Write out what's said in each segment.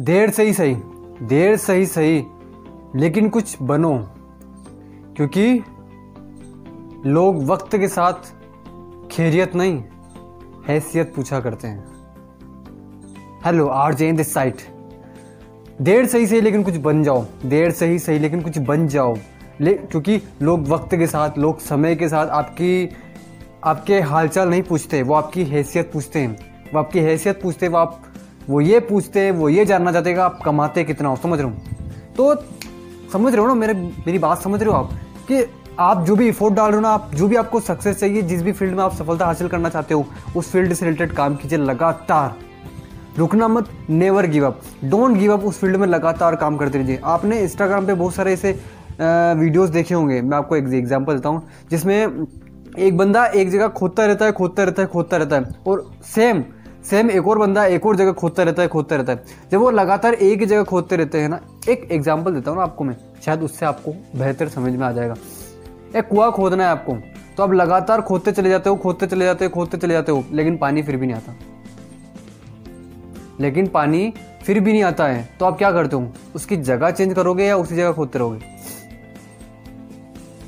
देर से ही सही, देर सही सही, लेकिन कुछ बनो, क्योंकि लोग वक्त के साथ खैरियत नहीं, हैसियत पूछा करते हैं। Hello R J in this site. देर सही सही, लेकिन कुछ बन जाओ। देर सही सही, लेकिन कुछ बन जाओ। ले, क्योंकि लोग वक्त के साथ, लोग समय के साथ आपकी, आपके हालचाल नहीं पूछते, वो आपकी हैसियत पूछते हैं। वो आपकी हैसियत पूछते हैं, वो आप वो ये पूछते, वो ये जानना चाहते कि आप कमाते कितना हो, समझ रहे हो? तो समझ रहे हो ना, मेरे, मेरी बात समझ रहे हो आप? कि आप जो भी इफोर्ट डाल रहे हो ना, आप जो भी आपको सक्सेस चाहिए, जिस भी फ़ील्ड में आप सफलता हासिल करना चाहते हो, उस फ़ील्ड से रिलेटेड काम कीजिए लगातार। रुकना मत never give up don't give up उस फ़ील्ड में लगातार काम करते रहिए। आपने इंस्टाग्राम पे बहुत सारे ऐसे वीडियोस देखे होंगे। मैं आपको एक एग्जांपल देता हूँ, जिसमें एक बंदा एक जगह खोदता रहता है, खोदता रहता है, खोदता रहता है। और सेम सेम एक और बंदा एक और जगह खोदता रहता है, खोदता रहता है। जब वो लगातार एक ही जगह खोदते रहते हैं ना, एक एग्ज़ाम्पल देता हूँ ना आपको मैं, शायद उससे आपको बेहतर समझ में आ जाएगा। एक कुआ खोदना है आपको तो आप लगातार खोदते चले जाते हो, खोदते चले जाते हो, खोदते चले जाते हो, लेकिन पानी फिर भी नहीं आता। लेकिन पानी फिर भी नहीं आता है तो आप क्या करते हो? उसकी जगह चेंज करोगे या उसी जगह खोदते रहोगे?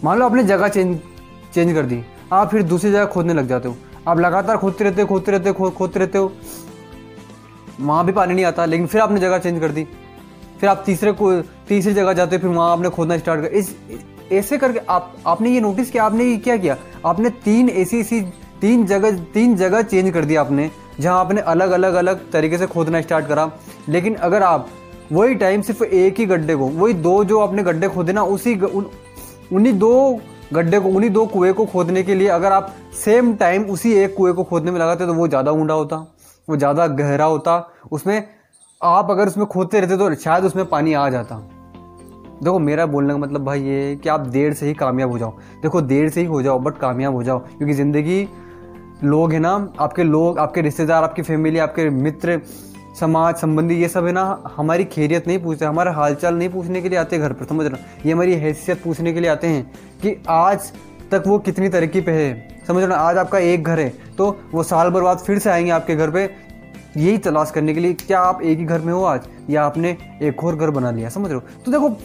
मान लो आपने जगह चेंज चेंज कर दी, आप फिर दूसरी जगह खोदने लग जाते हो। आप लगातार खोदते रहते हो खोदते रहते हो खोदते रहते हो। वहाँ भी पानी नहीं आता लेकिन फिर आपने जगह चेंज कर दी। फिर आप तीसरे को तीसरी जगह जाते हो फिर वहाँ आपने खोदना स्टार्ट कर इस ऐसे करके आप आपने ये नोटिस किया आपने ये क्या किया? आपने तीन ऐसी ऐसी तीन जगह तीन जगह चेंज कर दिया आपने जहाँ आपने अलग अलग अलग तरीके से खोदना स्टार्ट करा। लेकिन अगर आप वही टाइम सिर्फ़ एक ही गड्ढे को वही दो जो आपने गड्ढे खोदे ना उसी उन, उन्हीं दो गड्ढे को, उन्हीं दो कुएँ को खोदने के लिए अगर आप सेम टाइम उसी एक कुएँ को खोदने में लगाते तो वो ज़्यादा ऊंडा होता, वो ज़्यादा गहरा होता। उसमें आप अगर उसमें खोदते रहते तो शायद उसमें पानी आ जाता। देखो, मेरा बोलने का मतलब भाई ये है कि आप देर से ही कामयाब हो जाओ। देखो, देर से ही हो जाओ बट कामयाब हो जाओ, क्योंकि ज़िंदगी लोग है ना, आपके लोग, आपके रिश्तेदार, आपकी फैमिली आपके मित्र समाज संबंधी ये सब है ना हमारी खैरियत नहीं पूछते हमारा हालचाल नहीं पूछने के लिए आते घर पर समझ रहा ये हमारी हैसियत पूछने के लिए आते हैं कि आज तक वो कितनी तरक्की पे है समझ रहे आज आपका एक घर है तो वो साल भर बाद फिर से आएँगे आपके घर पे यही तलाश करने के लिए क्या आप एक ही घर में हो आज? या आपने एक और घर बना लिया समझ रहे हो? तो देखो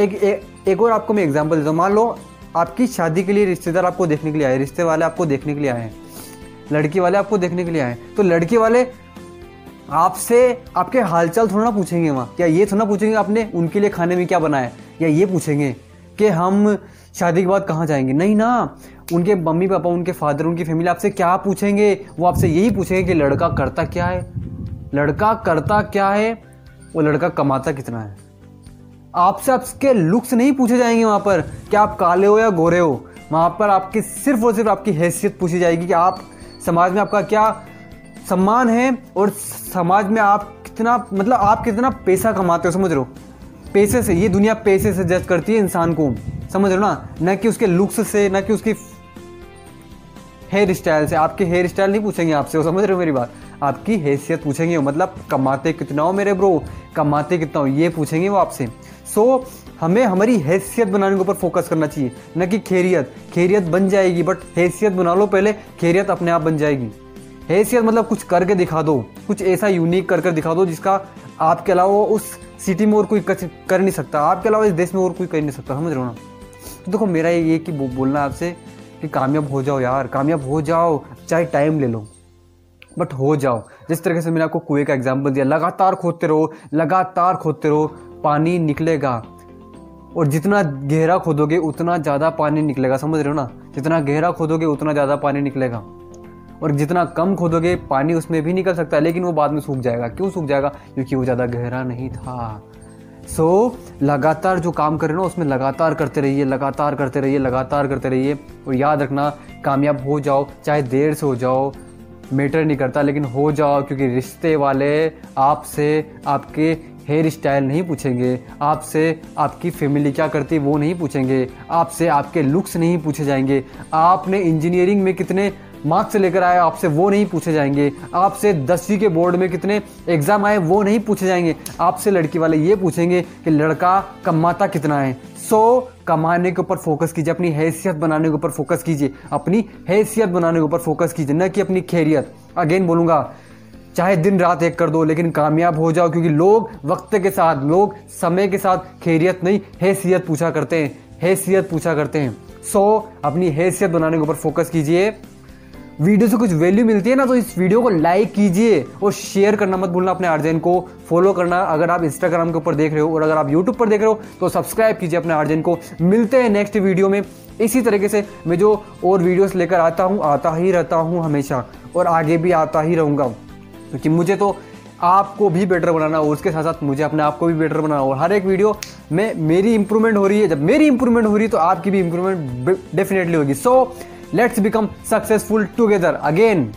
एक ए, एक और आपको मैं एग्जांपल देता हूँ। मान लो आपकी शादी के लिए रिश्तेदार आपको देखने के लिए आए रिश्ते वाले आपको देखने के लिए आए हैं लड़की वाले आपको देखने के लिए आए तो लड़के वाले आपसे आपके हालचाल थोड़ा ना पूछेंगे वहाँ। क्या ये थोड़ा पूछेंगे आपने उनके लिए खाने में क्या बनाया या ये पूछेंगे कि हम शादी के बाद कहाँ जाएँगे? नहीं ना, उनके मम्मी पापा, उनके फादर, उनकी फैमिली आपसे क्या पूछेंगे? वो आपसे यही पूछेंगे कि लड़का करता क्या है? लड़का करता क्या है? वो लड़का कमाता कितना है? आपसे आपके लुक्स नहीं पूछे जाएँगे वहाँ पर कि आप काले हो या गोरे हो। वहाँ पर आपकी सिर्फ़ और सिर्फ़ आपकी हैसियत पूछी जाएगी कि आप समाज में आपका क्या सम्मान है और समाज में आप कितना मतलब आप कितना पैसा कमाते हो समझ रहे हो? पैसे से ये दुनिया पैसे से जज करती है इंसान को समझ रहे हो ना? न कि उसके लुक्स से न कि उसकी हेयर स्टाइल से। आपके हेयर स्टाइल नहीं पूछेंगे आपसे वो समझ रहे हो मेरी बात? आपकी हैसियत पूछेंगे मतलब कमाते कितना हो मेरे ब्रो कमाते कितना हो ये पूछेंगे वो आपसे। सो so, हमें हमारी हैसियत बनाने के ऊपर फोकस करना चाहिए न कि खैरियत। खैरियत बन जाएगी बट हैसियत बना लो पहले खैरियत अपने आप बन जाएगी। हैसियत मतलब कुछ करके दिखा दो, कुछ ऐसा यूनिक कर कर दिखा दो जिसका आपके अलावा उस सिटी में और कोई कर नहीं सकता। आपके अलावा इस देश में और कोई कर नहीं सकता, समझ रहे हो ना? तो देखो मेरा ये कि बोलना आपसे कि कामयाब हो जाओ यार, कामयाब हो जाओ, चाहे टाइम ले लो बट हो जाओ। जिस तरीके से मैंने आपको कुएँ का एग्ज़ाम्पल दिया, लगातार खोदते रहो, लगातार खोदते रहो, पानी निकलेगा। और जितना गहरा खोदोगे, उतना ज़्यादा पानी निकलेगा, समझ रहे हो ना? जितना गहरा खोदोगे, उतना ज़्यादा पानी निकलेगा। और जितना कम खोदोगे पानी उसमें भी निकल सकता है लेकिन वो बाद में सूख जाएगा। क्यों सूख जाएगा? क्योंकि वो ज़्यादा गहरा नहीं था। सो so, लगातार जो काम कर रहे हो ना उसमें लगातार करते रहिए लगातार करते रहिए लगातार करते रहिए। और याद रखना कामयाब हो जाओ चाहे देर से हो जाओ मैटर नहीं करता लेकिन हो जाओ क्योंकि रिश्ते वाले आपसे आपके हेयर स्टाइल नहीं पूछेंगे। आपसे आपकी फैमिली क्या करती वो नहीं पूछेंगे। आपसे आपके लुक्स नहीं पूछे जाएँगे। आपने इंजीनियरिंग में कितने मार्क्स लेकर आए आपसे वो नहीं पूछे जाएँगे। आपसे दसवीं के बोर्ड में कितने एग्ज़ाम आए वो नहीं पूछे जाएँगे। आपसे लड़की वाले ये पूछेंगे कि लड़का कमाता कितना है। सो so, कमाने के ऊपर फोकस कीजिए अपनी हैसियत बनाने के ऊपर फोकस कीजिए। अपनी हैसियत बनाने के ऊपर फोकस कीजिए न कि अपनी खैरियत। अगेन बोलूँगा चाहे दिन रात एक कर दो लेकिन कामयाब हो जाओ क्योंकि लोग वक्त के साथ लोग समय के साथ खैरियत नहीं हैसियत पूछा करते हैं हैसियत पूछा करते हैं। सो so, अपनी हैसियत बनाने के ऊपर फोकस कीजिए। वीडियो से कुछ वैल्यू मिलती है ना तो इस वीडियो को लाइक कीजिए और शेयर करना मत भूलना अपने आर्जन को। फॉलो करना अगर आप इंस्टाग्राम के ऊपर देख रहे हो और अगर आप यूट्यूब पर देख रहे हो तो सब्सक्राइब कीजिए अपने आर्जन को। मिलते हैं नेक्स्ट वीडियो में। इसी तरीके से मैं जो और वीडियोस लेकर आता हूँ, आता ही रहता हूँ हमेशा और आगे भी आता ही रहूँगा। क्योंकि मुझे तो आपको भी बेटर बनाना और उसके साथ साथ मुझे अपने आप को भी बेटर बनाना और हर एक वीडियो में मेरी इंप्रूवमेंट हो रही है। जब मेरी इंप्रूवमेंट हो रही है तो आपकी भी इंप्रूवमेंट डेफिनेटली होगी। So let's become successful together again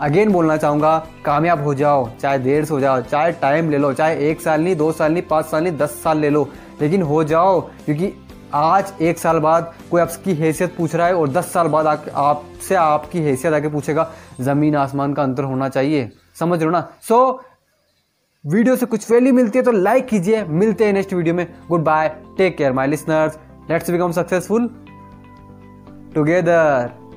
again बोलना चाहूँगा कामयाब हो जाओ चाहे देर से हो जाओ चाहे टाइम ले लो चाहे एक साल नहीं दो साल नहीं पाँच साल नहीं दस साल ले लो लेकिन हो जाओ क्योंकि आज एक साल बाद कोई आपकी हैसियत पूछ रहा है और दस साल बाद आपसे आपकी हैसियत आके पूछेगा ज़मीन आसमान का अंतर होना चाहिए। समझ लो ना? सो so, वीडियो से कुछ वैल्यू मिलती है तो लाइक कीजिए। मिलते हैं नेक्स्ट वीडियो में। Good bye take care my listeners let's become successful together